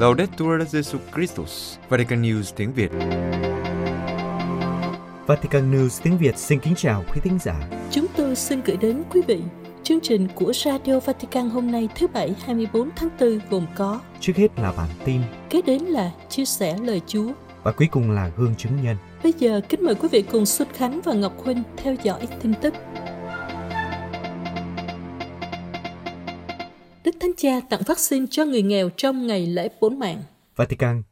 Laudetur Jesu Christus, Vatican News tiếng Việt. Vatican News tiếng Việt xin kính chào quý thính giả. Chúng tôi xin gửi đến quý vị chương trình của Radio Vatican hôm nay thứ Bảy 24 tháng 4 gồm có Trước hết là bản tin Kế đến là chia sẻ lời Chúa và cuối cùng là gương chứng nhân. Bây giờ kính mời quý vị cùng Xuân Khánh và Ngọc Huynh theo dõi tin tức. Đức Thánh Cha tặng vaccine cho người nghèo trong ngày lễ bốn mạng. Vatican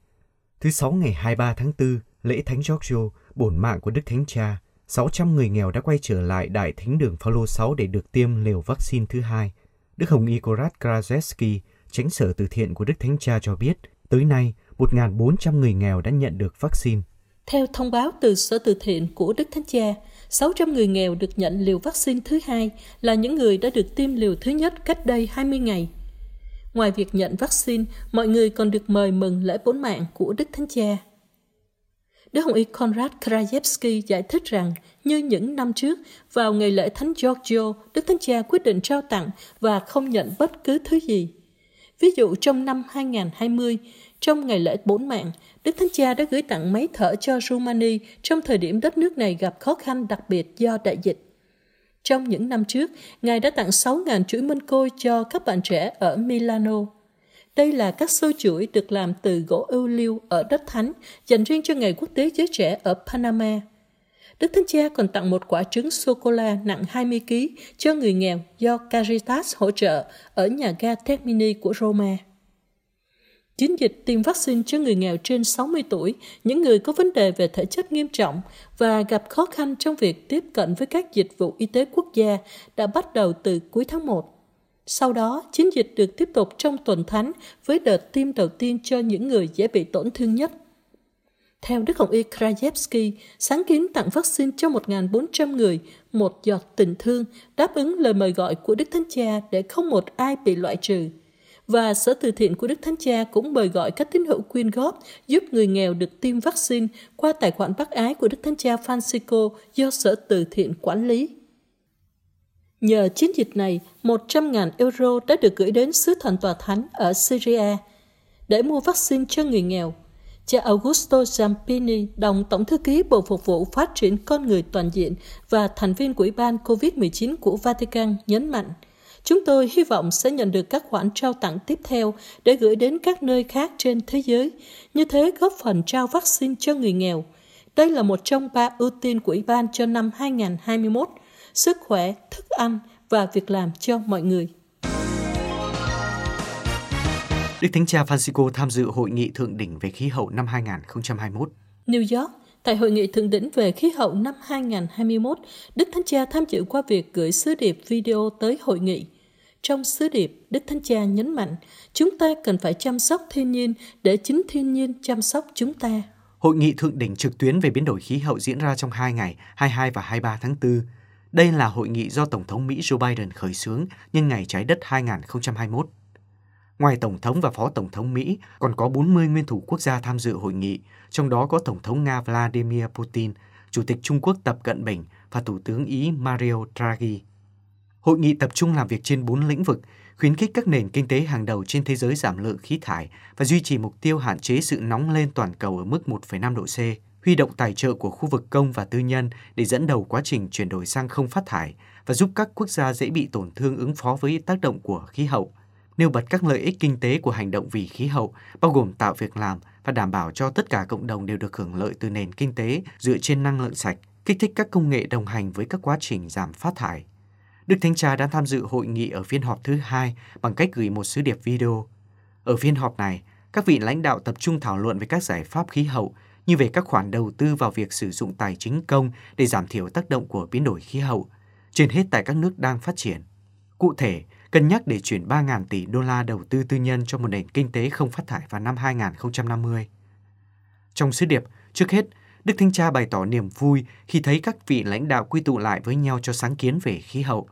Thứ Sáu ngày 23 tháng 4, lễ Thánh Giorgio, bổn mạng của Đức Thánh Cha, 600 người nghèo đã quay trở lại Đại Thánh đường Phaolô 6 để được tiêm liều vaccine thứ hai. Đức Hồng Y Korat Krajewski, tránh sở từ thiện của Đức Thánh Cha cho biết, tới nay 1.400 người nghèo đã nhận được vaccine. Theo thông báo từ Sở Từ thiện của Đức Thánh Cha, 600 người nghèo được nhận liều vaccine thứ hai là những người đã được tiêm liều thứ nhất cách đây 20 ngày. Ngoài việc nhận vaccine, mọi người còn được mời mừng lễ bốn mạng của Đức Thánh Cha. Đức Hồng Y Konrad Krajewski giải thích rằng, như những năm trước, vào ngày lễ Thánh Giorgio, Đức Thánh Cha quyết định trao tặng và không nhận bất cứ thứ gì. Ví dụ trong năm 2020, trong ngày lễ bốn mạng, Đức Thánh Cha đã gửi tặng máy thở cho Rumani trong thời điểm đất nước này gặp khó khăn đặc biệt do đại dịch. Trong những năm trước, Ngài đã tặng 6.000 chuỗi minh côi cho các bạn trẻ ở Milano. Đây là các xôi chuỗi được làm từ gỗ ưu liêu ở đất thánh, dành riêng cho Ngày Quốc tế Giới Trẻ ở Panama. Đức Thánh Cha còn tặng một quả trứng sô-cô-la nặng 20 kg cho người nghèo do Caritas hỗ trợ ở nhà ga Termini của Roma. Chiến dịch tiêm vaccine cho người nghèo trên 60 tuổi, những người có vấn đề về thể chất nghiêm trọng và gặp khó khăn trong việc tiếp cận với các dịch vụ y tế quốc gia đã bắt đầu từ cuối tháng 1. Sau đó, chiến dịch được tiếp tục trong tuần thánh với đợt tiêm đầu tiên cho những người dễ bị tổn thương nhất. Theo Đức Hồng Y Krajewski, sáng kiến tặng vaccine cho 1.400 người, một giọt tình thương, đáp ứng lời mời gọi của Đức Thánh Cha để không một ai bị loại trừ. Và Sở Từ thiện của Đức Thánh Cha cũng mời gọi các tín hữu quyên góp giúp người nghèo được tiêm vaccine qua tài khoản bác ái của Đức Thánh Cha Francisco do Sở Từ thiện quản lý. Nhờ chiến dịch này, 100.000 euro đã được gửi đến sứ thần tòa thánh ở Syria để mua vaccine cho người nghèo. Cha Augusto Zampini, đồng tổng thư ký Bộ Phục vụ Phát triển Con Người Toàn diện và thành viên của Ủy ban COVID-19 của Vatican nhấn mạnh, chúng tôi hy vọng sẽ nhận được các khoản trao tặng tiếp theo để gửi đến các nơi khác trên thế giới, như thế góp phần trao vaccine cho người nghèo. Đây là một trong ba ưu tiên của Ủy ban cho năm 2021, sức khỏe, thức ăn và việc làm cho mọi người. Đức Thánh Cha Francisco tham dự hội nghị thượng đỉnh về khí hậu năm 2021. New York, tại hội nghị thượng đỉnh về khí hậu năm 2021, Đức Thánh Cha tham dự qua việc gửi sứ điệp video tới hội nghị. Trong sứ điệp, Đức Thánh Cha nhấn mạnh, chúng ta cần phải chăm sóc thiên nhiên để chính thiên nhiên chăm sóc chúng ta. Hội nghị thượng đỉnh trực tuyến về biến đổi khí hậu diễn ra trong 2 ngày, 22 và 23 tháng 4. Đây là hội nghị do Tổng thống Mỹ Joe Biden khởi xướng nhân ngày trái đất 2021. Ngoài Tổng thống và Phó Tổng thống Mỹ, còn có 40 nguyên thủ quốc gia tham dự hội nghị, trong đó có Tổng thống Nga Vladimir Putin, Chủ tịch Trung Quốc Tập Cận Bình và Thủ tướng Ý Mario Draghi. Hội nghị tập trung làm việc trên 4 lĩnh vực, khuyến khích các nền kinh tế hàng đầu trên thế giới giảm lượng khí thải và duy trì mục tiêu hạn chế sự nóng lên toàn cầu ở mức 1,5 độ C, huy động tài trợ của khu vực công và tư nhân để dẫn đầu quá trình chuyển đổi sang không phát thải và giúp các quốc gia dễ bị tổn thương ứng phó với tác động của khí hậu nêu bật các lợi ích kinh tế của hành động vì khí hậu, bao gồm tạo việc làm và đảm bảo cho tất cả cộng đồng đều được hưởng lợi từ nền kinh tế dựa trên năng lượng sạch, kích thích các công nghệ đồng hành với các quá trình giảm phát thải. Đức Thánh Cha đã tham dự hội nghị ở phiên họp thứ hai bằng cách gửi một sứ điệp video. Ở phiên họp này, các vị lãnh đạo tập trung thảo luận về các giải pháp khí hậu như về các khoản đầu tư vào việc sử dụng tài chính công để giảm thiểu tác động của biến đổi khí hậu, trên hết tại các nước đang phát triển. Cụ thể, cân nhắc để chuyển 3.000 tỷ đô la đầu tư tư nhân cho một nền kinh tế không phát thải vào năm 2050. Trong sứ điệp, trước hết, Đức Thánh Cha bày tỏ niềm vui khi thấy các vị lãnh đạo quy tụ lại với nhau cho sáng kiến về khí hậu.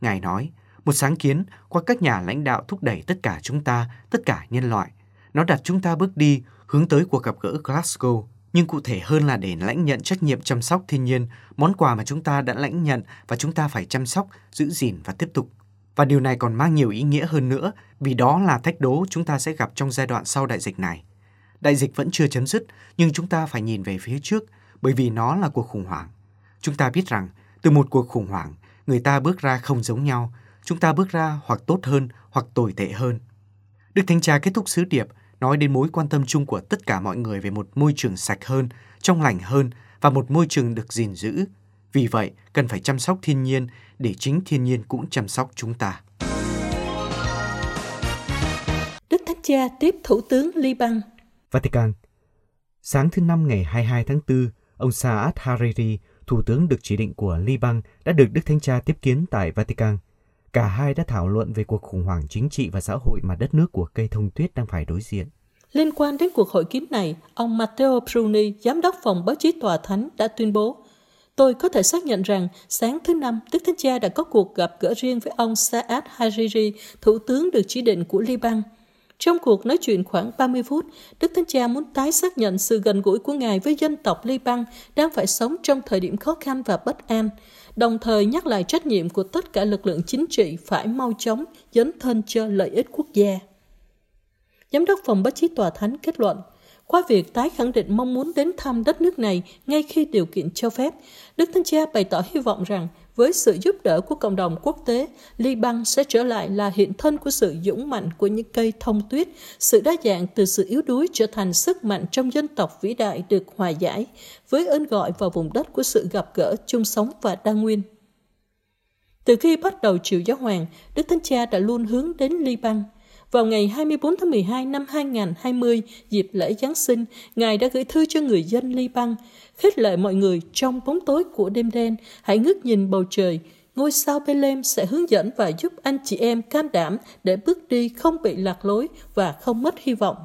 Ngài nói, một sáng kiến qua các nhà lãnh đạo thúc đẩy tất cả chúng ta, tất cả nhân loại. Nó đặt chúng ta bước đi, hướng tới cuộc gặp gỡ Glasgow, nhưng cụ thể hơn là để lãnh nhận trách nhiệm chăm sóc thiên nhiên, món quà mà chúng ta đã lãnh nhận và chúng ta phải chăm sóc, giữ gìn và tiếp tục Và điều này còn mang nhiều ý nghĩa hơn nữa vì đó là thách đố chúng ta sẽ gặp trong giai đoạn sau đại dịch này. Đại dịch vẫn chưa chấm dứt, nhưng chúng ta phải nhìn về phía trước bởi vì nó là cuộc khủng hoảng. Chúng ta biết rằng từ một cuộc khủng hoảng, người ta bước ra không giống nhau, chúng ta bước ra hoặc tốt hơn hoặc tồi tệ hơn. Đức Thánh Cha kết thúc sứ điệp nói đến mối quan tâm chung của tất cả mọi người về một môi trường sạch hơn, trong lành hơn và một môi trường được gìn giữ. Vì vậy, cần phải chăm sóc thiên nhiên để chính thiên nhiên cũng chăm sóc chúng ta. Đức Thánh Cha tiếp Thủ tướng Liban. Vatican Sáng thứ Năm ngày 22 tháng 4, ông Saad Hariri, Thủ tướng được chỉ định của Liban, đã được Đức Thánh Cha tiếp kiến tại Vatican. Cả hai đã thảo luận về cuộc khủng hoảng chính trị và xã hội mà đất nước của cây thông tuyết đang phải đối diện. Liên quan đến cuộc hội kiến này, ông Matteo Bruni, giám đốc phòng báo chí tòa thánh, đã tuyên bố Tôi có thể xác nhận rằng sáng thứ Năm, Đức Thánh Cha đã có cuộc gặp gỡ riêng với ông Saad Hariri, thủ tướng được chỉ định của Liban. Trong cuộc nói chuyện khoảng 30 phút, Đức Thánh Cha muốn tái xác nhận sự gần gũi của Ngài với dân tộc Liban đang phải sống trong thời điểm khó khăn và bất an, đồng thời nhắc lại trách nhiệm của tất cả lực lượng chính trị phải mau chóng dấn thân cho lợi ích quốc gia. Giám đốc phòng báo chí tòa thánh kết luận, qua việc tái khẳng định mong muốn đến thăm đất nước này ngay khi điều kiện cho phép, Đức Thánh Cha bày tỏ hy vọng rằng với sự giúp đỡ của cộng đồng quốc tế, Liban sẽ trở lại là hiện thân của sự dũng mạnh của những cây thông tuyết, sự đa dạng từ sự yếu đuối trở thành sức mạnh trong dân tộc vĩ đại được hòa giải, với ơn gọi vào vùng đất của sự gặp gỡ, chung sống và đa nguyên. Từ khi bắt đầu triều giáo hoàng, Đức Thánh Cha đã luôn hướng đến Liban – vào ngày 24 tháng 12 năm 2020, dịp lễ Giáng sinh, Ngài đã gửi thư cho người dân Liban, khích lệ mọi người trong bóng tối của đêm đen, hãy ngước nhìn bầu trời, ngôi sao Bethlehem sẽ hướng dẫn và giúp anh chị em can đảm để bước đi không bị lạc lối và không mất hy vọng.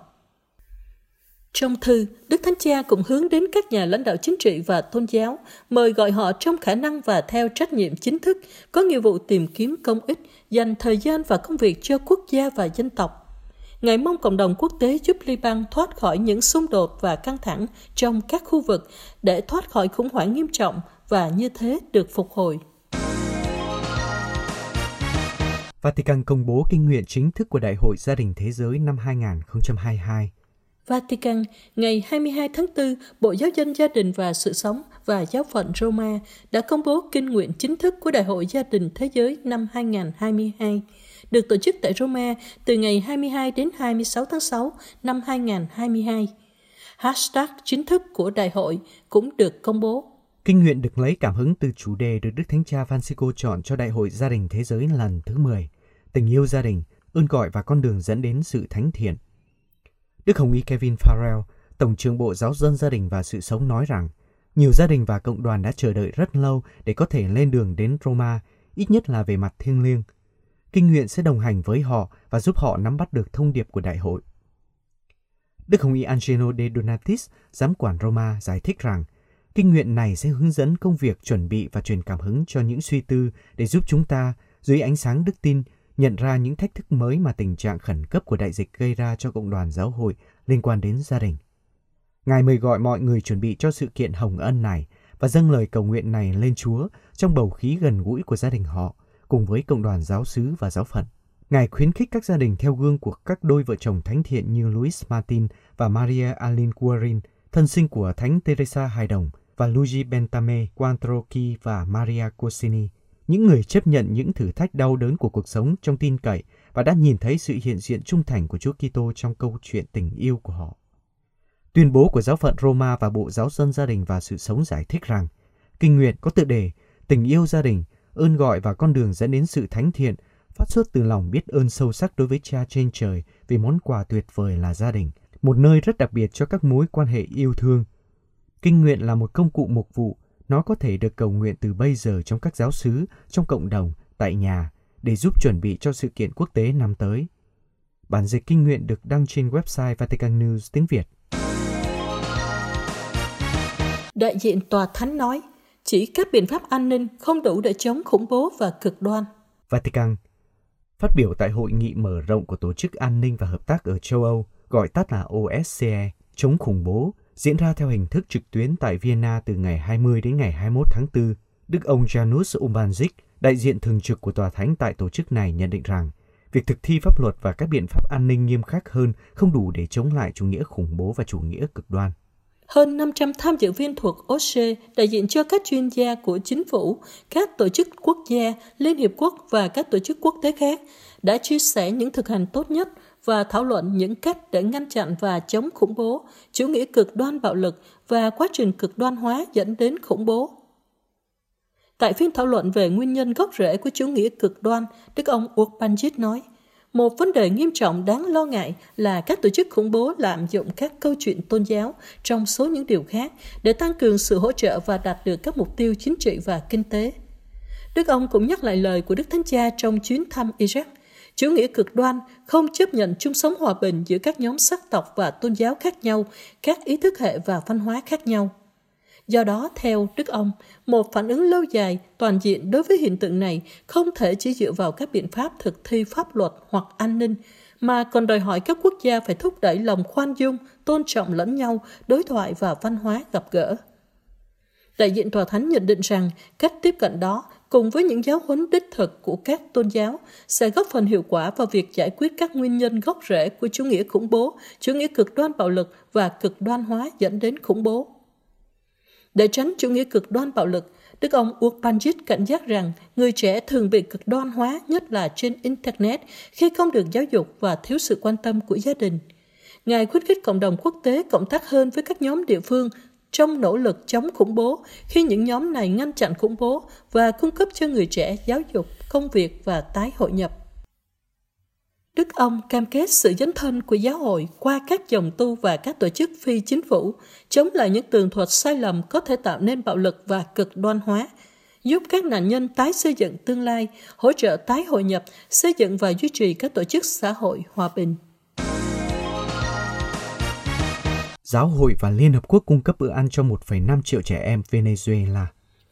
Trong thư, Đức Thánh Cha cũng hướng đến các nhà lãnh đạo chính trị và tôn giáo, mời gọi họ trong khả năng và theo trách nhiệm chính thức, có nghĩa vụ tìm kiếm công ích, dành thời gian và công việc cho quốc gia và dân tộc. Ngài mong cộng đồng quốc tế giúp Liban thoát khỏi những xung đột và căng thẳng trong các khu vực để thoát khỏi khủng hoảng nghiêm trọng và như thế được phục hồi. Vatican công bố kinh nguyện chính thức của Đại hội Gia đình Thế giới năm 2022. Vatican, ngày 22 tháng 4, Bộ Giáo dân Gia đình và Sự sống và Giáo phận Roma đã công bố kinh nguyện chính thức của Đại hội Gia đình Thế giới năm 2022, được tổ chức tại Roma từ ngày 22 đến 26 tháng 6 năm 2022. Hashtag chính thức của đại hội cũng được công bố. Kinh nguyện được lấy cảm hứng từ chủ đề được Đức Thánh Cha Francisco chọn cho Đại hội Gia đình Thế giới lần thứ 10, tình yêu gia đình, ơn gọi và con đường dẫn đến sự thánh thiện. Đức Hồng Y Kevin Farrell, Tổng trưởng Bộ Giáo dân Gia đình và Sự sống nói rằng, nhiều gia đình và cộng đoàn đã chờ đợi rất lâu để có thể lên đường đến Roma, ít nhất là về mặt thiêng liêng. Kinh nguyện sẽ đồng hành với họ và giúp họ nắm bắt được thông điệp của đại hội. Đức Hồng Y Angelo de Donatis, giám quản Roma, giải thích rằng, kinh nguyện này sẽ hướng dẫn công việc chuẩn bị và truyền cảm hứng cho những suy tư để giúp chúng ta, dưới ánh sáng đức tin, nhận ra những thách thức mới mà tình trạng khẩn cấp của đại dịch gây ra cho cộng đoàn giáo hội liên quan đến gia đình. Ngài mời gọi mọi người chuẩn bị cho sự kiện hồng ân này và dâng lời cầu nguyện này lên Chúa trong bầu khí gần gũi của gia đình họ cùng với cộng đoàn giáo xứ và giáo phận. Ngài khuyến khích các gia đình theo gương của các đôi vợ chồng thánh thiện như Luis Martin và Maria Aline Guarin, thân sinh của Thánh Teresa Hài Đồng và Luigi Bentame, Quantrochi và Maria Cosini – những người chấp nhận những thử thách đau đớn của cuộc sống trong tin cậy và đã nhìn thấy sự hiện diện trung thành của Chúa Kitô trong câu chuyện tình yêu của họ. Tuyên bố của giáo phận Roma và Bộ Giáo dân Gia đình và Sự sống giải thích rằng kinh nguyện có tựa đề Tình yêu gia đình, ơn gọi và con đường dẫn đến sự thánh thiện phát xuất từ lòng biết ơn sâu sắc đối với cha trên trời vì món quà tuyệt vời là gia đình, một nơi rất đặc biệt cho các mối quan hệ yêu thương. Kinh nguyện là một công cụ mục vụ nó có thể được cầu nguyện từ bây giờ trong các giáo xứ, trong cộng đồng, tại nhà để giúp chuẩn bị cho sự kiện quốc tế năm tới. Bản dịch kinh nguyện được đăng trên website Vatican News tiếng Việt. Đại diện tòa thánh nói, chỉ các biện pháp an ninh không đủ để chống khủng bố và cực đoan. Vatican Phát biểu tại hội nghị mở rộng của Tổ chức An ninh và Hợp tác ở châu Âu, gọi tắt là OSCE, chống khủng bố, diễn ra theo hình thức trực tuyến tại Vienna từ ngày 20 đến ngày 21 tháng 4. Đức ông Janusz Umbanzik, Đại diện thường trực của tòa thánh tại tổ chức này nhận định rằng việc thực thi pháp luật và các biện pháp an ninh nghiêm khắc hơn không đủ để chống lại chủ nghĩa khủng bố và chủ nghĩa cực đoan. Hơn 500 tham dự viên thuộc OSCE đại diện cho các chuyên gia của chính phủ, các tổ chức quốc gia, Liên Hiệp Quốc và các tổ chức quốc tế khác đã chia sẻ những thực hành tốt nhất và thảo luận những cách để ngăn chặn và chống khủng bố, chủ nghĩa cực đoan bạo lực và quá trình cực đoan hóa dẫn đến khủng bố. Tại phiên thảo luận về nguyên nhân gốc rễ của chủ nghĩa cực đoan, Đức ông Urbanjit nói, một vấn đề nghiêm trọng đáng lo ngại là các tổ chức khủng bố lạm dụng các câu chuyện tôn giáo trong số những điều khác để tăng cường sự hỗ trợ và đạt được các mục tiêu chính trị và kinh tế. Đức ông cũng nhắc lại lời của Đức Thánh Cha trong chuyến thăm Iraq. Chủ nghĩa cực đoan không chấp nhận chung sống hòa bình giữa các nhóm sắc tộc và tôn giáo khác nhau, các ý thức hệ và văn hóa khác nhau. Do đó, theo Đức ông, một phản ứng lâu dài, toàn diện đối với hiện tượng này không thể chỉ dựa vào các biện pháp thực thi pháp luật hoặc an ninh, mà còn đòi hỏi các quốc gia phải thúc đẩy lòng khoan dung, tôn trọng lẫn nhau, đối thoại và văn hóa gặp gỡ. Đại diện Tòa Thánh nhận định rằng cách tiếp cận đó cùng với những giáo huấn đích thực của các tôn giáo sẽ góp phần hiệu quả vào việc giải quyết các nguyên nhân gốc rễ của chủ nghĩa khủng bố, chủ nghĩa cực đoan bạo lực và cực đoan hóa dẫn đến khủng bố. Để tránh chủ nghĩa cực đoan bạo lực, Đức ông Urbanjit cảnh giác rằng người trẻ thường bị cực đoan hóa nhất là trên Internet khi không được giáo dục và thiếu sự quan tâm của gia đình. Ngài khuyến khích cộng đồng quốc tế cộng tác hơn với các nhóm địa phương trong nỗ lực chống khủng bố khi những nhóm này ngăn chặn khủng bố và cung cấp cho người trẻ giáo dục, công việc và tái hội nhập. Đức ông cam kết sự dấn thân của giáo hội qua các dòng tu và các tổ chức phi chính phủ, chống lại những tường thuật sai lầm có thể tạo nên bạo lực và cực đoan hóa, giúp các nạn nhân tái xây dựng tương lai, hỗ trợ tái hội nhập, xây dựng và duy trì các tổ chức xã hội hòa bình. Giáo hội và Liên Hợp Quốc cung cấp bữa ăn cho 1,5 triệu trẻ em Venezuela.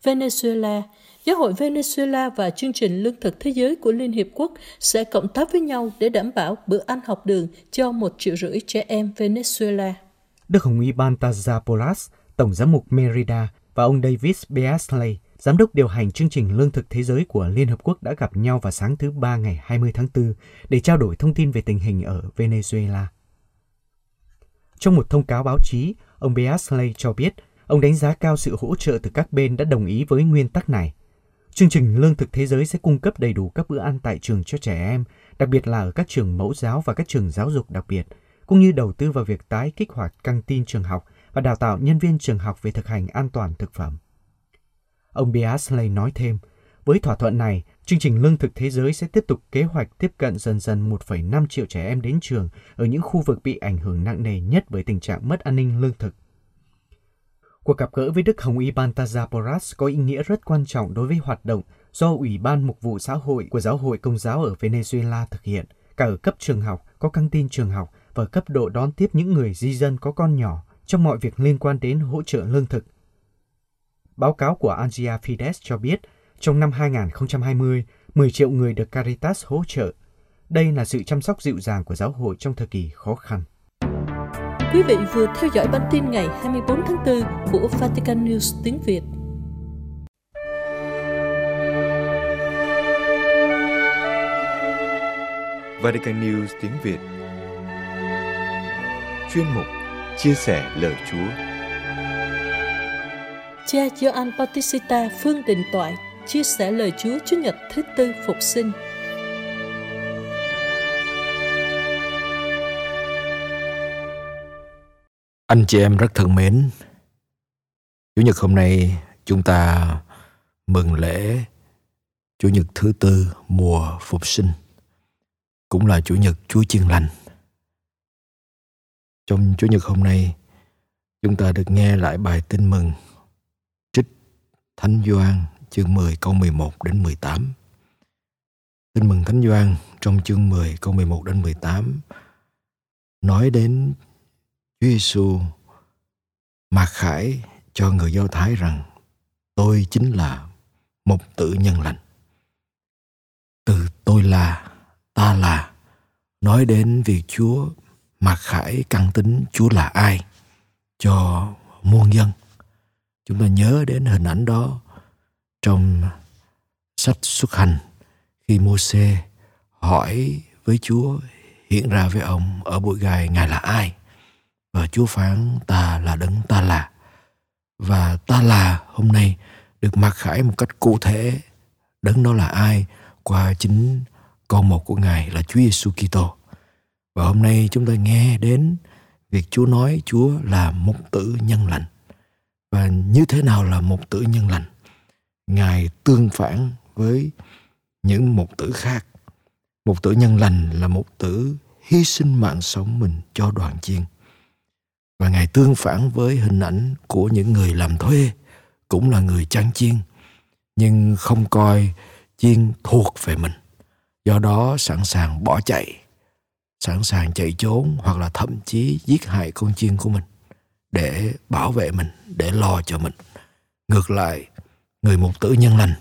Venezuela Giáo hội Venezuela và chương trình lương thực thế giới của Liên Hiệp Quốc sẽ cộng tác với nhau để đảm bảo bữa ăn học đường cho một triệu rưỡi trẻ em Venezuela. Đức Hồng Y Baltazar Polas, Tổng giám mục Merida và ông David Beasley, Giám đốc điều hành chương trình lương thực thế giới của Liên Hợp Quốc đã gặp nhau vào sáng thứ Ba ngày 20 tháng 4 để trao đổi thông tin về tình hình ở Venezuela. Trong một thông cáo báo chí, ông Beasley cho biết ông đánh giá cao sự hỗ trợ từ các bên đã đồng ý với nguyên tắc này. Chương trình Lương thực Thế giới sẽ cung cấp đầy đủ các bữa ăn tại trường cho trẻ em, đặc biệt là ở các trường mẫu giáo và các trường giáo dục đặc biệt, cũng như đầu tư vào việc tái kích hoạt căng tin trường học và đào tạo nhân viên trường học về thực hành an toàn thực phẩm. Ông Beasley nói thêm, với thỏa thuận này, chương trình Lương thực Thế giới sẽ tiếp tục kế hoạch tiếp cận dần dần 1,5 triệu trẻ em đến trường ở những khu vực bị ảnh hưởng nặng nề nhất bởi tình trạng mất an ninh lương thực. Cuộc gặp gỡ với Đức Hồng Y Bantaza Porras có ý nghĩa rất quan trọng đối với hoạt động do Ủy ban Mục vụ Xã hội của Giáo hội Công giáo ở Venezuela thực hiện, cả ở cấp trường học, có căng tin trường học và cấp độ đón tiếp những người di dân có con nhỏ trong mọi việc liên quan đến hỗ trợ lương thực. Báo cáo của Angia Fides cho biết, trong năm 2020, 10 triệu người được Caritas hỗ trợ. Đây là sự chăm sóc dịu dàng của giáo hội trong thời kỳ khó khăn. Quý vị vừa theo dõi bản tin ngày 24 tháng 4 của Vatican News tiếng Việt. Vatican News tiếng Việt Chuyên mục Chia sẻ lời Chúa Cha Gioan Bautista Phương Đình Toại chia sẻ lời Chúa Chúa Nhật thứ tư phục sinh – Anh chị em rất thân mến, Chủ nhật hôm nay chúng ta mừng lễ Chủ nhật thứ tư mùa phục sinh, cũng là Chủ nhật Chúa Chiên Lành. Trong Chủ nhật hôm nay, chúng ta được nghe lại bài tin mừng trích Thánh Gioan chương 10 câu 11 đến 18. Tin mừng Thánh Gioan trong chương 10 câu 11 đến 18 nói đến Chúa Giêsu mặc khải cho người Do Thái rằng tôi chính là một tự nhân lành. Từ tôi là, ta là, nói đến việc Chúa mặc khải căn tính Chúa là ai cho muôn dân. Chúng ta nhớ đến hình ảnh đó trong sách xuất hành khi Môse hỏi với Chúa hiện ra với ông ở bụi gai Ngài là ai? Và Chúa phán, ta là đấng ta là. Và ta là hôm nay được mặc khải một cách cụ thể đấng đó là ai qua chính con một của Ngài là Chúa Giêsu Kitô. Và hôm nay chúng ta nghe đến việc Chúa nói Chúa là một tử nhân lành. Và như thế nào là một tử nhân lành? Ngài tương phản với những một tử khác. Một tử nhân lành là một tử hy sinh mạng sống mình cho đoàn chiên. Và Ngài tương phản với hình ảnh của những người làm thuê, cũng là người chăn chiên, nhưng không coi chiên thuộc về mình. Do đó sẵn sàng bỏ chạy, sẵn sàng chạy trốn hoặc là thậm chí giết hại con chiên của mình để bảo vệ mình, để lo cho mình. Ngược lại, người mục tử nhân lành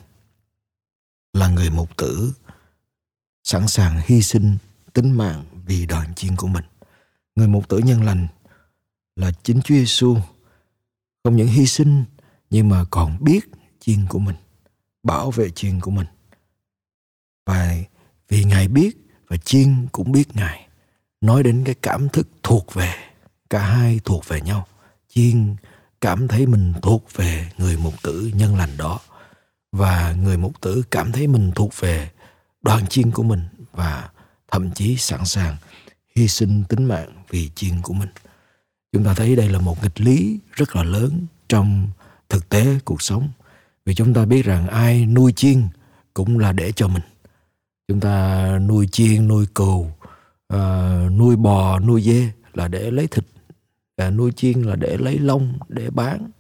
là người mục tử sẵn sàng hy sinh tính mạng vì đoàn chiên của mình. Người mục tử nhân lành là chính Chúa Giêsu không những hy sinh nhưng mà còn biết chiên của mình, bảo vệ chiên của mình. Và vì Ngài biết và chiên cũng biết Ngài. Nói đến cái cảm thức thuộc về, cả hai thuộc về nhau. Chiên cảm thấy mình thuộc về người mục tử nhân lành đó và người mục tử cảm thấy mình thuộc về đoàn chiên của mình và thậm chí sẵn sàng hy sinh tính mạng vì chiên của mình. Chúng ta thấy đây là một nghịch lý rất là lớn trong thực tế cuộc sống. Vì chúng ta biết rằng ai nuôi chiên cũng là để cho mình. Chúng ta nuôi chiên, nuôi cừu, uh, nuôi bò, nuôi dê là để lấy thịt à, nuôi chiên là để lấy lông, để bán,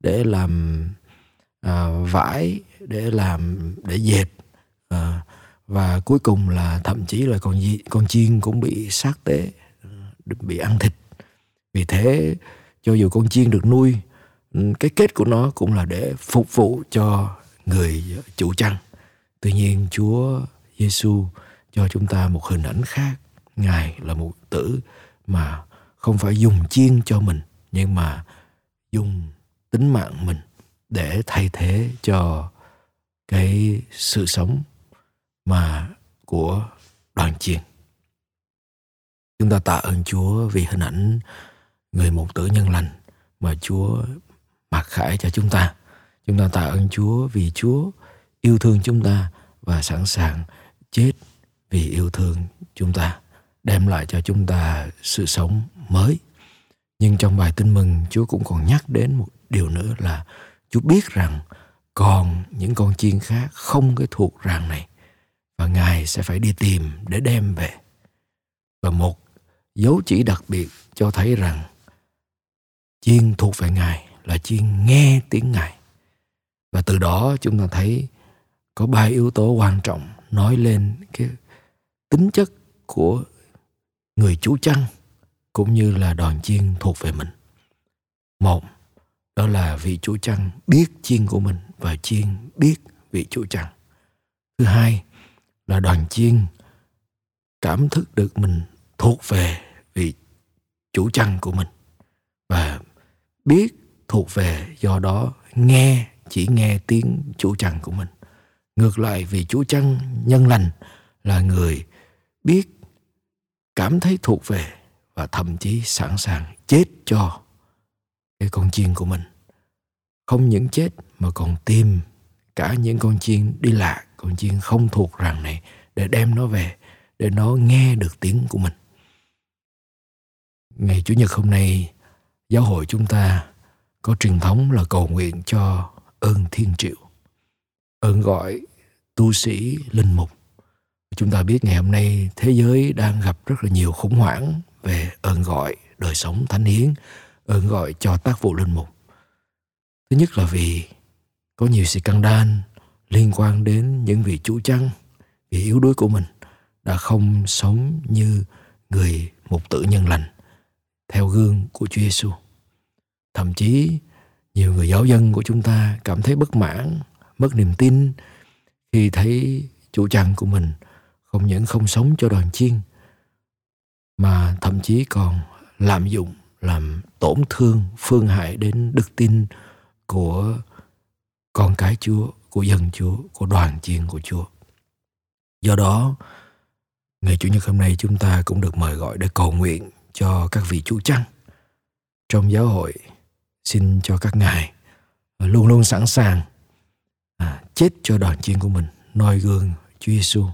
để làm à, vải, để làm để dệt. à, và cuối cùng là thậm chí là con con chiên cũng bị sát tế, à, bị ăn thịt. Vì thế cho dù con chiên được nuôi ừ, cái kết của nó cũng là để phục vụ cho người chủ chăn tuy nhiên chúa giêsu cho chúng ta một hình ảnh khác ngài là một tử mà không phải dùng chiên cho mình nhưng mà dùng tính mạng mình để thay thế cho cái sự sống mà của đoàn chiên chúng ta tạ ơn chúa vì hình ảnh người mục tử nhân lành mà chúa mặc khải cho chúng ta. Chúng ta tạ ơn Chúa vì Chúa yêu thương chúng ta và sẵn sàng chết vì yêu thương chúng ta, đem lại cho chúng ta sự sống mới. Nhưng trong bài tin mừng, Chúa cũng còn nhắc đến một điều nữa là Chúa biết rằng còn những con chiên khác không cái thuộc ràng này và Ngài sẽ phải đi tìm để đem về. Và một dấu chỉ đặc biệt cho thấy rằng chiên thuộc về Ngài là chiên nghe tiếng Ngài. Và từ đó chúng ta thấy có ba yếu tố quan trọng nói lên cái tính chất của người chủ chăn cũng như là đoàn chiên thuộc về mình. Một, đó là vị chủ chăn biết chiên của mình và chiên biết vị chủ chăn. Thứ hai là đoàn chiên cảm thức được mình thuộc về vị chủ chăn của mình và biết thuộc về do đó nghe chỉ nghe tiếng chủ chăn của mình ngược lại vì chủ chăn nhân lành là người biết cảm thấy thuộc về và thậm chí sẵn sàng chết cho cái con chiên của mình. Không những chết mà còn tìm cả những con chiên đi lạc con chiên không thuộc rằng này để đem nó về, để nó nghe được tiếng của mình. Ngày chủ nhật hôm nay, giáo hội chúng ta có truyền thống là cầu nguyện cho ơn thiên triệu. Ơn gọi tu sĩ linh mục chúng ta biết ngày hôm nay thế giới đang gặp rất là nhiều khủng hoảng về ơn gọi đời sống thánh hiến, ơn gọi cho tác vụ linh mục. Thứ nhất là vì có nhiều sự căng đan liên quan đến những vị chủ chăn vì yếu đuối của mình đã không sống như người mục tử nhân lành, theo gương của Chúa Giêsu thậm chí, nhiều người giáo dân của chúng ta cảm thấy bất mãn, mất niềm tin khi thấy chủ chăn của mình không những không sống cho đoàn chiên mà thậm chí còn lạm dụng làm tổn thương phương hại đến đức tin của con cái chúa của dân Chúa, của đoàn chiên của Chúa. Do đó, ngày Chủ nhật hôm nay chúng ta cũng được mời gọi để cầu nguyện cho các vị chủ trăng trong giáo hội. Xin cho các ngài luôn luôn sẵn sàng à, chết cho đoàn chiên của mình, noi gương Chúa Giêsu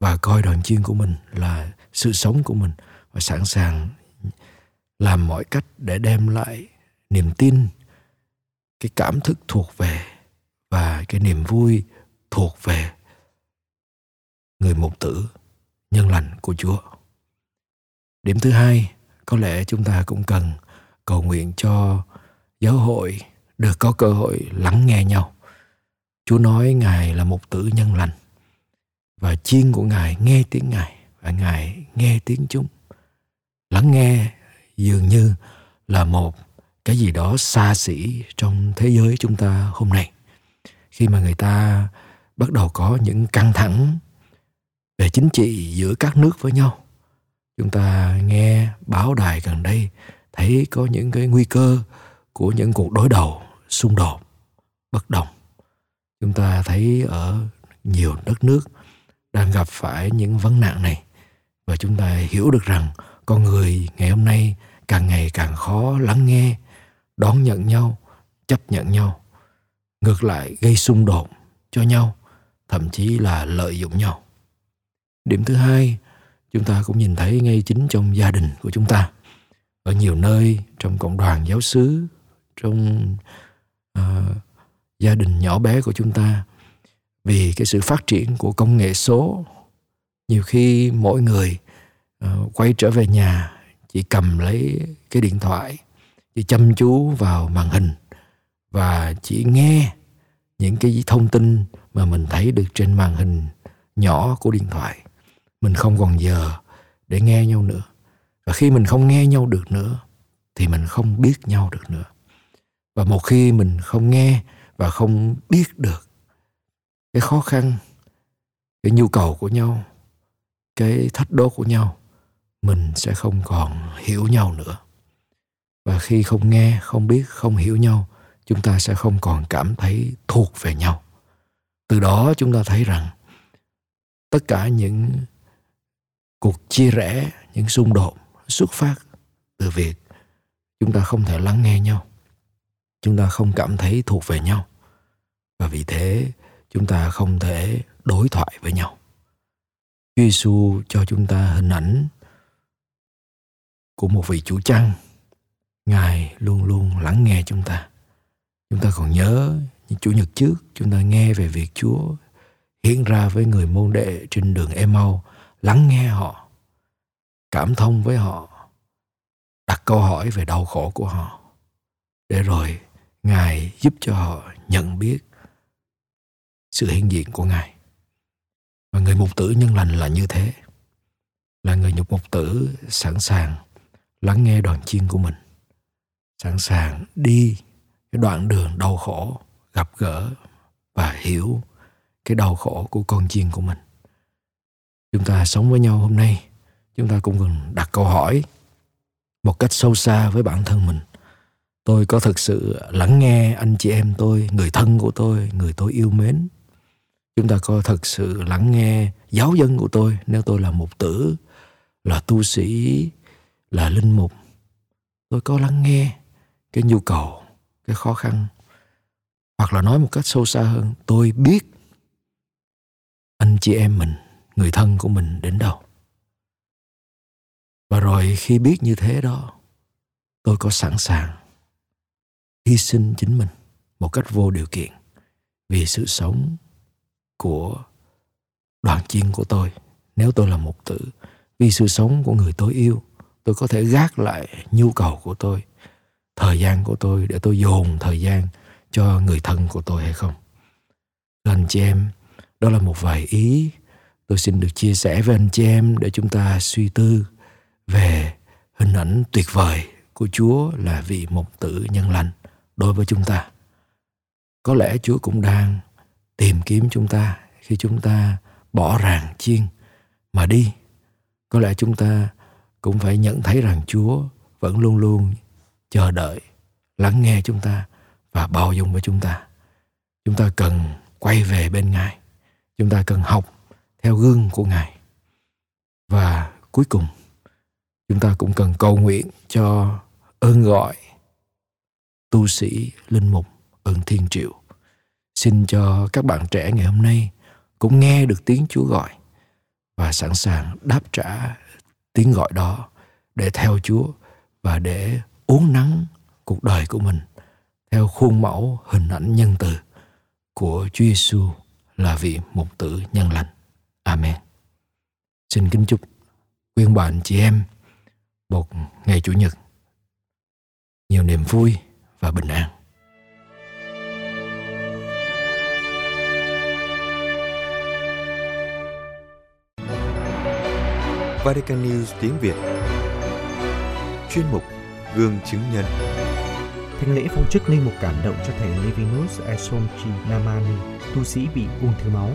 và coi đoàn chiên của mình là sự sống của mình và sẵn sàng làm mọi cách để đem lại niềm tin cái cảm thức thuộc về và cái niềm vui thuộc về người mục tử nhân lành của Chúa. Điểm thứ hai, có lẽ chúng ta cũng cần cầu nguyện cho giáo hội được có cơ hội lắng nghe nhau. Chúa nói Ngài là một tử nhân lành và chiên của Ngài nghe tiếng Ngài và Ngài nghe tiếng chúng. Lắng nghe dường như là một cái gì đó xa xỉ trong thế giới chúng ta hôm nay. Khi mà người ta bắt đầu có những căng thẳng về chính trị giữa các nước với nhau. Chúng ta nghe báo đài gần đây thấy có những cái nguy cơ của những cuộc đối đầu, xung đột, bất đồng. Chúng ta thấy ở nhiều đất nước đang gặp phải những vấn nạn này. Và chúng ta hiểu được rằng con người ngày hôm nay càng ngày càng khó lắng nghe đón nhận nhau chấp nhận nhau ngược lại gây xung đột cho nhau thậm chí là lợi dụng nhau. Điểm thứ hai chúng ta cũng nhìn thấy ngay chính trong gia đình của chúng ta. Ở nhiều nơi trong cộng đoàn giáo xứ trong uh, gia đình nhỏ bé của chúng ta vì cái sự phát triển của công nghệ số. Nhiều khi mỗi người uh, quay trở về nhà chỉ cầm lấy cái điện thoại chỉ chăm chú vào màn hình và chỉ nghe những cái thông tin mà mình thấy được trên màn hình nhỏ của điện thoại. Mình không còn giờ để nghe nhau nữa. Và khi mình không nghe nhau được nữa thì mình không biết nhau được nữa. Và một khi mình không nghe và không biết được cái khó khăn, cái nhu cầu của nhau, cái thách đố của nhau, mình sẽ không còn hiểu nhau nữa. Và khi không nghe, không biết, không hiểu nhau, chúng ta sẽ không còn cảm thấy thuộc về nhau. Từ đó chúng ta thấy rằng, tất cả những cuộc chia rẽ, những xung đột, xuất phát từ việc chúng ta không thể lắng nghe nhau, chúng ta không cảm thấy thuộc về nhau. Và vì thế chúng ta không thể đối thoại với nhau. Chúa Giêsu cho chúng ta hình ảnh của một vị chủ chăn ngài luôn luôn lắng nghe chúng ta. Chúng ta còn nhớ những chủ nhật trước, chúng ta nghe về việc chúa hiện ra với người môn đệ trên đường Emau, lắng nghe họ, cảm thông với họ, đặt câu hỏi về đau khổ của họ. Để rồi ngài giúp cho họ nhận biết sự hiện diện của ngài. Và người mục tử nhân lành là như thế. Là người nhục mục tử sẵn sàng lắng nghe đoàn chiên của mình, sẵn sàng đi cái đoạn đường đau khổ, gặp gỡ và hiểu cái đau khổ của con chiên của mình. Chúng ta sống với nhau hôm nay, chúng ta cũng cần đặt câu hỏi một cách sâu xa với bản thân mình. Tôi có thực sự lắng nghe anh chị em tôi, người thân của tôi, người tôi yêu mến chúng ta có thật sự lắng nghe giáo dân của tôi. Nếu tôi là mục tử, là tu sĩ, là linh mục, tôi có lắng nghe cái nhu cầu, cái khó khăn. Hoặc là nói một cách sâu xa hơn, tôi biết anh chị em mình, người thân của mình đến đâu. Và rồi khi biết như thế đó, tôi có sẵn sàng hy sinh chính mình một cách vô điều kiện vì sự sống của đoàn chiên của tôi. Nếu tôi là một tử, vì sự sống của người tôi yêu, tôi có thể gác lại nhu cầu của tôi, thời gian của tôi để tôi dồn thời gian cho người thân của tôi hay không. Thưa anh chị em, đó là một vài ý tôi xin được chia sẻ với anh chị em để chúng ta suy tư về hình ảnh tuyệt vời của chúa là vị mục tử nhân lành đối với chúng ta. Có lẽ chúa cũng đang tìm kiếm chúng ta khi chúng ta bỏ ràng chiên mà đi có lẽ chúng ta cũng phải nhận thấy rằng chúa vẫn luôn luôn chờ đợi lắng nghe chúng ta và bao dung với chúng ta chúng ta cần quay về bên Ngài. Chúng ta cần học theo gương của Ngài. Và cuối cùng, chúng ta cũng cần cầu nguyện cho ơn gọi tu sĩ linh mục ơn thiên triệu. Xin cho các bạn trẻ ngày hôm nay cũng nghe được tiếng Chúa gọi và sẵn sàng đáp trả tiếng gọi đó để theo Chúa và để uống nắng cuộc đời của mình theo khuôn mẫu hình ảnh nhân từ của Chúa Giêsu là vị mục tử nhân lành. Amen. Xin kính chúc quý ông bạn chị em một ngày Chủ nhật nhiều niềm vui và bình an. Vatican News tiếng Việt Chuyên mục Gương chứng nhân Thánh lễ phong chức linh mục cảm động cho thầy Levinus Esomchi Namani, tu sĩ bị ung thư máu.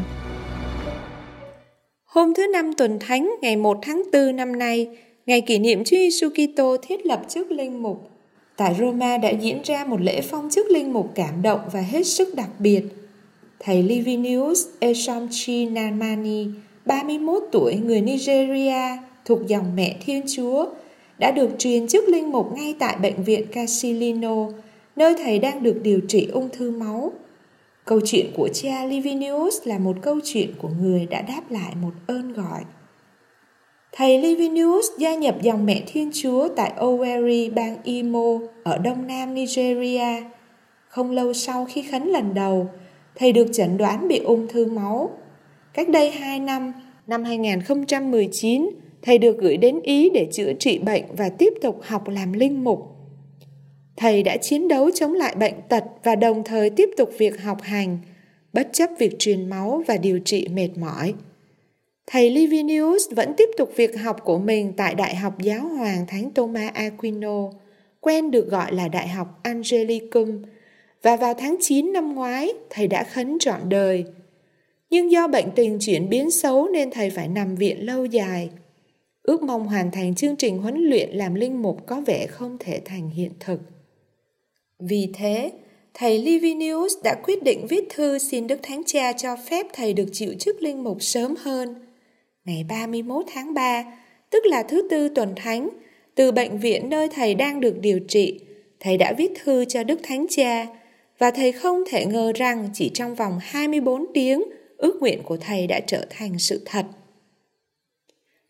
Hôm thứ năm tuần thánh ngày 1 tháng 4 năm nay, ngày kỷ niệm Chúa Giêsu Kitô thiết lập chức linh mục, tại Roma đã diễn ra một lễ phong chức linh mục cảm động và hết sức đặc biệt. Thầy Livinius Esomchi Namani, 31 tuổi, người Nigeria, thuộc dòng mẹ Thiên Chúa, đã được truyền chức linh mục ngay tại bệnh viện Casilino, nơi thầy đang được điều trị ung thư máu. Câu chuyện của cha Livinius là một câu chuyện của người đã đáp lại một ơn gọi. Thầy Livinius gia nhập dòng mẹ Thiên Chúa tại Owerri, bang Imo, ở đông nam Nigeria. Không lâu sau khi khấn lần đầu, thầy được chẩn đoán bị ung thư máu. Cách đây 2 năm, năm 2019, thầy được gửi đến Ý để chữa trị bệnh và tiếp tục học làm linh mục. Thầy đã chiến đấu chống lại bệnh tật và đồng thời tiếp tục việc học hành, bất chấp việc truyền máu và điều trị mệt mỏi. Thầy Livinius vẫn tiếp tục việc học của mình tại Đại học Giáo hoàng Thánh Thomas Aquino, quen được gọi là Đại học Angelicum, và vào tháng 9 năm ngoái, thầy đã khấn trọn đời. Nhưng do bệnh tình chuyển biến xấu nên thầy phải nằm viện lâu dài. Ước mong hoàn thành chương trình huấn luyện làm linh mục có vẻ không thể thành hiện thực. Vì thế, thầy Livinius đã quyết định viết thư xin Đức Thánh Cha cho phép thầy được chịu chức linh mục sớm hơn. Ngày 31 tháng 3, tức là thứ tư tuần thánh, từ bệnh viện nơi thầy đang được điều trị, thầy đã viết thư cho Đức Thánh Cha và thầy không thể ngờ rằng chỉ trong vòng 24 tiếng, ước nguyện của thầy đã trở thành sự thật.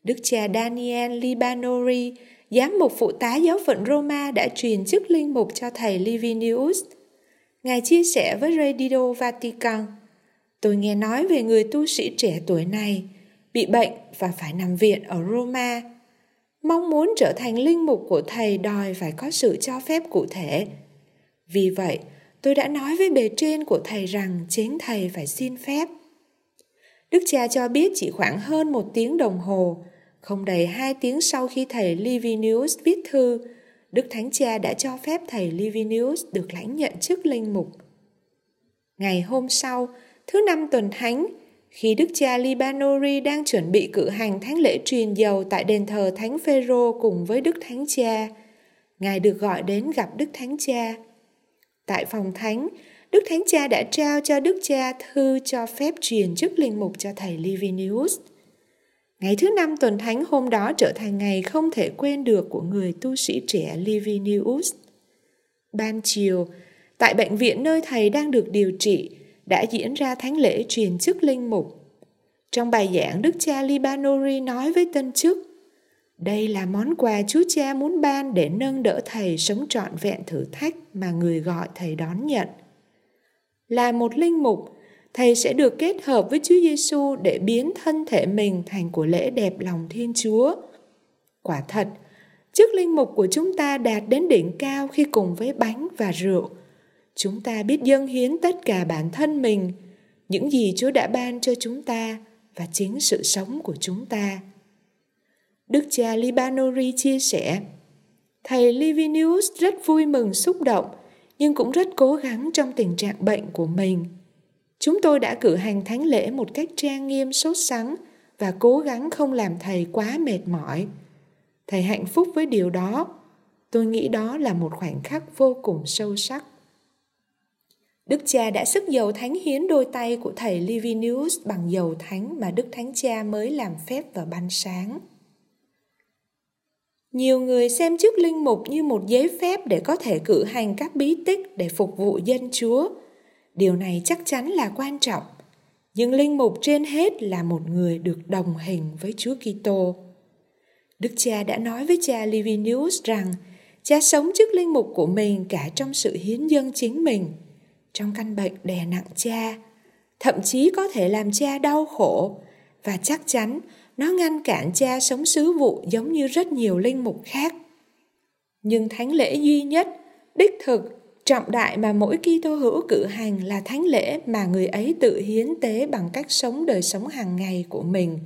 Đức cha Daniel Libanori, giám mục phụ tá giáo phận Roma đã truyền chức linh mục cho thầy Livinius. Ngài chia sẻ với Radio Vatican, tôi nghe nói về người tu sĩ trẻ tuổi này, bị bệnh và phải nằm viện ở Roma. Mong muốn trở thành linh mục của thầy đòi phải có sự cho phép cụ thể. Vì vậy, tôi đã nói với bề trên của thầy rằng chính thầy phải xin phép. Đức cha cho biết chỉ khoảng hơn một tiếng đồng hồ, không đầy hai tiếng sau khi thầy Livinius viết thư, Đức Thánh Cha đã cho phép thầy Livinius được lãnh nhận chức linh mục. Ngày hôm sau, thứ năm tuần thánh, khi Đức cha Libanori đang chuẩn bị cử hành thánh lễ truyền dầu tại đền thờ Thánh Phêrô cùng với Đức Thánh Cha, Ngài được gọi đến gặp Đức Thánh Cha. Tại phòng thánh, Đức Thánh Cha đã trao cho Đức Cha thư cho phép truyền chức linh mục cho thầy Livinius. Ngày thứ năm tuần thánh hôm đó trở thành ngày không thể quên được của người tu sĩ trẻ Livinius. Ban chiều, tại bệnh viện nơi thầy đang được điều trị, đã diễn ra thánh lễ truyền chức linh mục. Trong bài giảng, Đức cha Libanori nói với tân chức, đây là món quà Chúa Cha muốn ban để nâng đỡ thầy sống trọn vẹn thử thách mà người gọi thầy đón nhận. Là một linh mục, thầy sẽ được kết hợp với Chúa Giêsu để biến thân thể mình thành của lễ đẹp lòng Thiên Chúa. Quả thật, chức linh mục của chúng ta đạt đến đỉnh cao khi cùng với bánh và rượu. Chúng ta biết dâng hiến tất cả bản thân mình, những gì Chúa đã ban cho chúng ta và chính sự sống của chúng ta. Đức cha Libanori chia sẻ, Thầy Livinius rất vui mừng xúc động, nhưng cũng rất cố gắng trong tình trạng bệnh của mình. Chúng tôi đã cử hành thánh lễ một cách trang nghiêm, sốt sắng và cố gắng không làm thầy quá mệt mỏi. Thầy hạnh phúc với điều đó. Tôi nghĩ đó là một khoảnh khắc vô cùng sâu sắc. Đức cha đã sức dầu thánh hiến đôi tay của thầy Livinius bằng dầu thánh mà Đức Thánh Cha mới làm phép vào ban sáng. Nhiều người xem chức linh mục như một giấy phép để có thể cử hành các bí tích để phục vụ dân Chúa. Điều này chắc chắn là quan trọng, nhưng linh mục trên hết là một người được đồng hình với Chúa Kitô. Đức cha đã nói với cha Livinius rằng cha sống chức linh mục của mình cả trong sự hiến dâng chính mình, trong căn bệnh đè nặng cha, thậm chí có thể làm cha đau khổ và chắc chắn nó ngăn cản cha sống sứ vụ giống như rất nhiều linh mục khác. Nhưng thánh lễ duy nhất, đích thực, trọng đại mà mỗi Kitô hữu cử hành là thánh lễ mà người ấy tự hiến tế bằng cách sống đời sống hàng ngày của mình.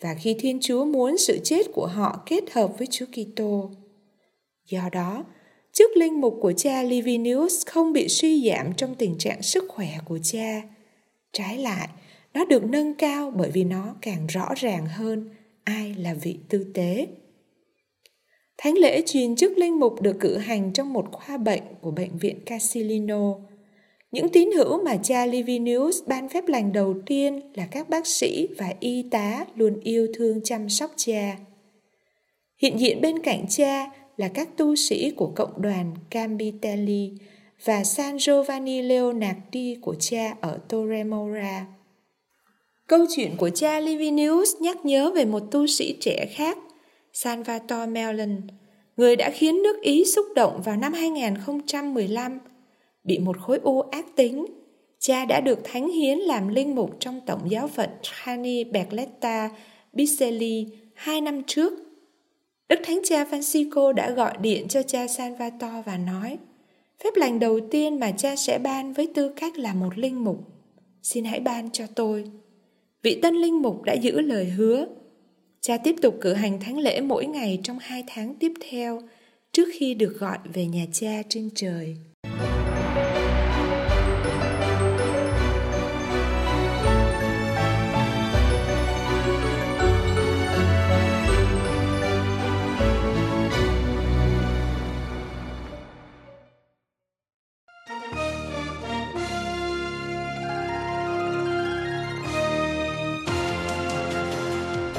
Và khi Thiên Chúa muốn sự chết của họ kết hợp với Chúa Kitô. Do đó, chức linh mục của cha Livinius không bị suy giảm trong tình trạng sức khỏe của cha. Trái lại, nó được nâng cao bởi vì nó càng rõ ràng hơn ai là vị tư tế thánh lễ truyền chức linh mục được cử hành trong một khoa bệnh của bệnh viện casilino những tín hữu mà cha Livinius ban phép lành đầu tiên là các bác sĩ và y tá luôn yêu thương chăm sóc cha. Hiện diện bên cạnh cha là các tu sĩ của cộng đoàn Campitelli và San Giovanni Leonardi của cha ở Torremora. Câu chuyện của cha Livinius nhắc nhớ về một tu sĩ trẻ khác, Salvatore Mellon, người đã khiến nước Ý xúc động vào năm 2015. Bị một khối u ác tính, cha đã được thánh hiến làm linh mục trong tổng giáo phận Trani Berletta Biselli hai năm trước. Đức Thánh Cha Francisco đã gọi điện cho cha Salvatore và nói Phép lành đầu tiên mà cha sẽ ban với tư cách là một linh mục. Xin hãy ban cho tôi vị tân linh mục đã giữ lời hứa. Cha tiếp tục cử hành thánh lễ mỗi ngày trong hai tháng tiếp theo, trước khi được gọi về nhà cha trên trời.